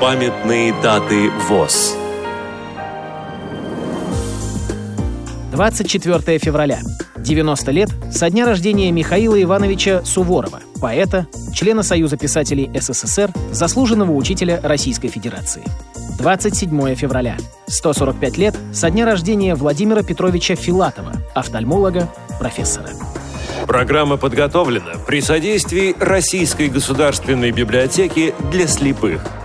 Памятные даты ВОЗ. 24 февраля. 90 лет со дня рождения Михаила Ивановича Суворова, поэта, члена Союза писателей СССР, заслуженного учителя Российской Федерации. 27 февраля. 145 лет со дня рождения Владимира Петровича Филатова, офтальмолога, профессора. Программа подготовлена при содействии Российской государственной библиотеки для слепых –